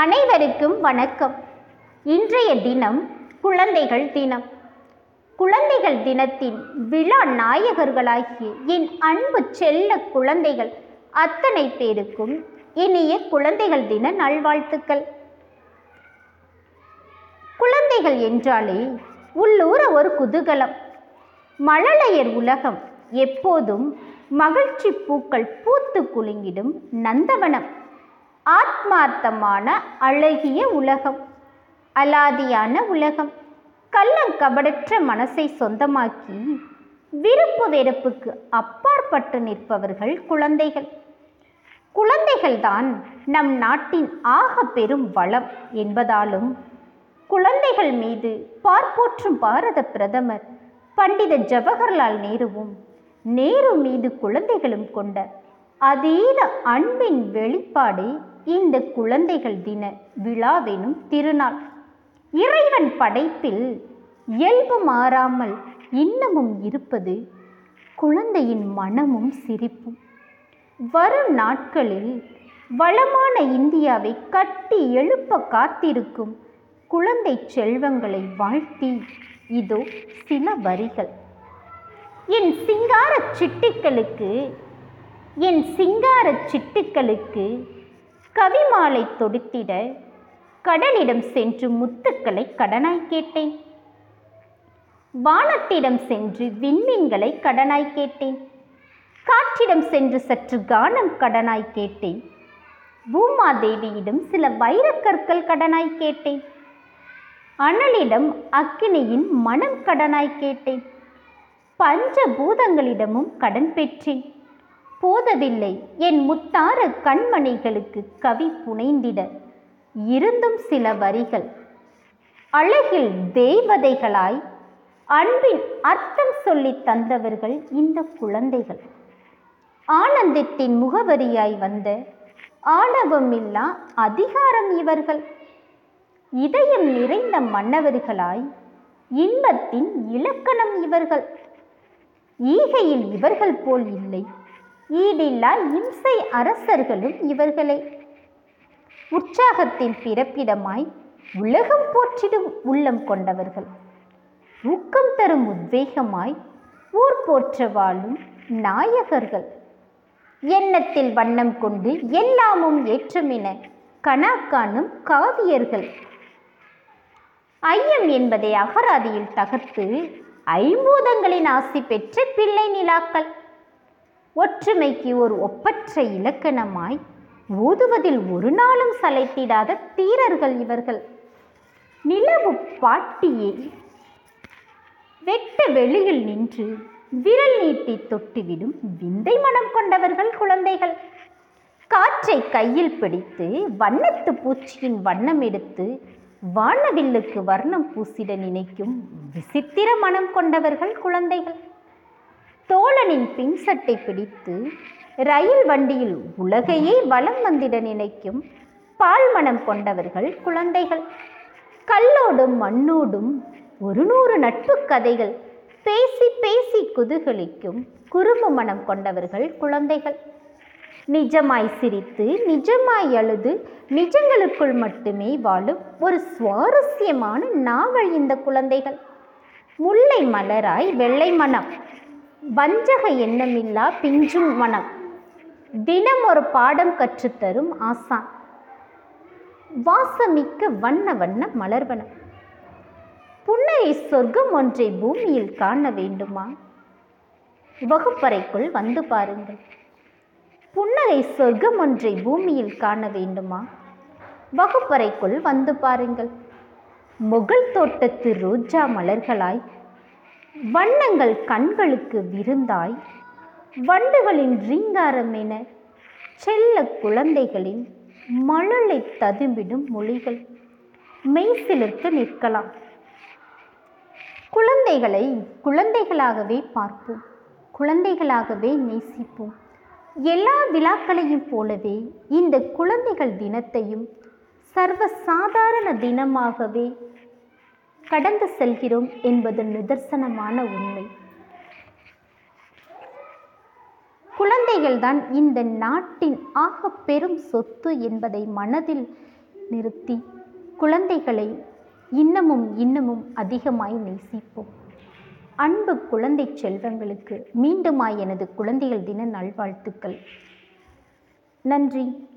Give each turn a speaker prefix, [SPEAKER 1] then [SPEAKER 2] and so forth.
[SPEAKER 1] அனைவருக்கும் வணக்கம். இன்றைய தினம் குழந்தைகள் தினம். குழந்தைகள் தினத்தின் விழா நாயகர்களாகிய என் அன்பு செல்ல குழந்தைகள் அத்தனை பேருக்கும் இனிய குழந்தைகள் தின நல்வாழ்த்துக்கள். குழந்தைகள் என்றாலே உள்ளூர ஒரு குதூகலம். மழலையர் உலகம் எப்போதும் மகிழ்ச்சி பூக்கள் பூத்து குலுங்கிடும் நந்தவனம். ஆத்மார்த்தமான அழகிய உலகம் அலாதியான உலகம். கள்ளங்கபடற்ற மனசை சொந்தமாக்கி விருப்பு வெறுப்புக்கு அப்பாற்பட்டு நிற்பவர்கள் குழந்தைகள். குழந்தைகள்தான் நம் நாட்டின் ஆக பெரும் வளம் என்பதாலும் குழந்தைகள் மீது பார்ப்போற்றும் பாரத பிரதமர் பண்டித ஜவஹர்லால் நேருவும் நேரு மீது குழந்தைகளும் கொண்ட அதீத அன்பின் வெளிப்பாடு இந்த குழந்தைகள் தின விழாவெனும் திருநாள். இறைவன் படைப்பில் இயல்பு மாறாமல் இன்னமும் இருப்பது குழந்தையின் மனமும் சிரிப்பும். வரும் நாட்களில் வளமான இந்தியாவை கட்டி எழுப்ப காத்திருக்கும் குழந்தை செல்வங்களை வாழ்த்தி இதோ சில வரிகள். என் சிங்கார சிட்டுக்களுக்கு என் சிங்கார சிட்டுக்களுக்கு கவிமாலை தொடுத்திட கடலிடம் சென்று முத்துக்களை கடனாய் கேட்டேன். வானத்திடம் சென்று விண்மீன்களை கடனாய் கேட்டேன். காற்றிடம் சென்று சற்று கானம் கடனாய் கேட்டேன். பூமாதேவியிடம் சில வைரக்கற்கள் கடனாய் கேட்டேன். அனலிடம் அக்கினியின் மனம் கடனாய் கேட்டேன். பஞ்ச பூதங்களிடமும் கடன் பெற்றேன். போதவில்லை என் முத்தார கண்மணிகளுக்கு கவி புனைந்திட. இருந்தும் சில வரிகள். அழகில் தேவதைகளாய் அன்பின் அர்த்தம் சொல்லி தந்தவர்கள் இந்த குழந்தைகள். ஆனந்தத்தின் முகவரியாய் வந்த ஆணவமில்லா அதிகாரம் இவர்கள். இதயம் நிறைந்த மன்னவர்களாய் இன்பத்தின் இலக்கணம் இவர்கள். ஈகையில் இவர்கள் போல் இல்லை. ஈடில்லா இம்சை அரசர்களும் இவர்களே உற்சாகத்தின் பிறப்பிடமாய் உலகம் போற்றிடும் உள்ளம் கொண்டவர்கள். ஊக்கம் தரும் உத்வேகமாய் ஊர் போற்ற வாழும் நாயகர்கள். எண்ணத்தில் வண்ணம் கொண்டு எல்லாமும் ஏற்றமென கனா காணும் காவியர்கள். ஐயம் என்பதை அகராதியில் தகர்த்து ஐம்பூதங்களின் ஆசி பெற்ற பிள்ளை நிலாக்கள். ஒற்றுமைக்கு ஒரு ஒப்பற்ற இலக்கணமாய் ஓதுவதில் ஒரு நாளும் சளைத்திடாத தீரர்கள் இவர்கள். நிலவு பாட்டியே வெட்ட வெளியில் நின்று விரல் நீட்டி தொட்டுவிடும் விந்தை மனம் கொண்டவர்கள் குழந்தைகள். காற்றை கையில் பிடித்து வண்ணத்து பூச்சியின் வண்ணம் எடுத்து வானவில்லுக்கு வர்ணம் பூசிட நினைக்கும் விசித்திர மனம் கொண்டவர்கள் குழந்தைகள். தோழனின் பின்சட்டை பிடித்து ரயில் வண்டியில் உலகையே வலம் வந்திட நினைக்கும் பால்மணம் கொண்டவர்கள் குழந்தைகள். கல்லோடும் மண்ணோடும் ஒரு நூறு நட்பு கதைகள் பேசி பேசி குதுகலிக்கும் குறும்பு மனம் கொண்டவர்கள் குழந்தைகள். நிஜமாய் சிரித்து நிஜமாய் அழுது நிஜங்களுக்குள் மட்டுமே வாழும் ஒரு சுவாரஸ்யமான நாவல் இந்த குழந்தைகள். முல்லை மலராய் வெள்ளை மனம் வஞ்சக எண்ணமில்லா பிஞ்சும் மனம் தினம் ஒரு பாடம் கற்றுத்தரும் ஆசான். வாசமிக்க வண்ண வண்ண மலர்வனம். புன்னகை சொர்க்கம் ஒன்றை பூமியில் காண வேண்டுமா? வகுப்பறைக்குள் வந்து பாருங்கள். புன்னகை சொர்க்கம் ஒன்றை பூமியில் காண வேண்டுமா? வகுப்பறைக்குள் வந்து பாருங்கள். முகல் தோட்டத்து ரோஜா மலர்களாய் வண்ணங்கள் கண்களுக்கு விருந்தாய் வண்டுகளின் ரீங்காரம் என செல்ல குழந்தைகளின் மழலை ததும்பிடும் மொழிகள் மெய்சிலிர்த்து நிற்கலாம். குழந்தைகளை குழந்தைகளாகவே பார்ப்போம் குழந்தைகளாகவே நேசிப்போம். எல்லா விழாக்களையும் போலவே இந்த குழந்தைகள் தினத்தையும் சர்வ சாதாரண தினமாகவே கடந்து செல்கிறோம் என்பது நிதர்சனமான உண்மை. குழந்தைகள்தான் இந்த நாட்டின் ஆக பெரும் சொத்து என்பதை மனதில் நிறுத்தி குழந்தைகளை இன்னமும் இன்னமும் அதிகமாய் நேசிப்போம். அன்பு குழந்தை செல்வங்களுக்கு மீண்டுமாய் எனது குழந்தைகள் தின நல்வாழ்த்துக்கள். நன்றி.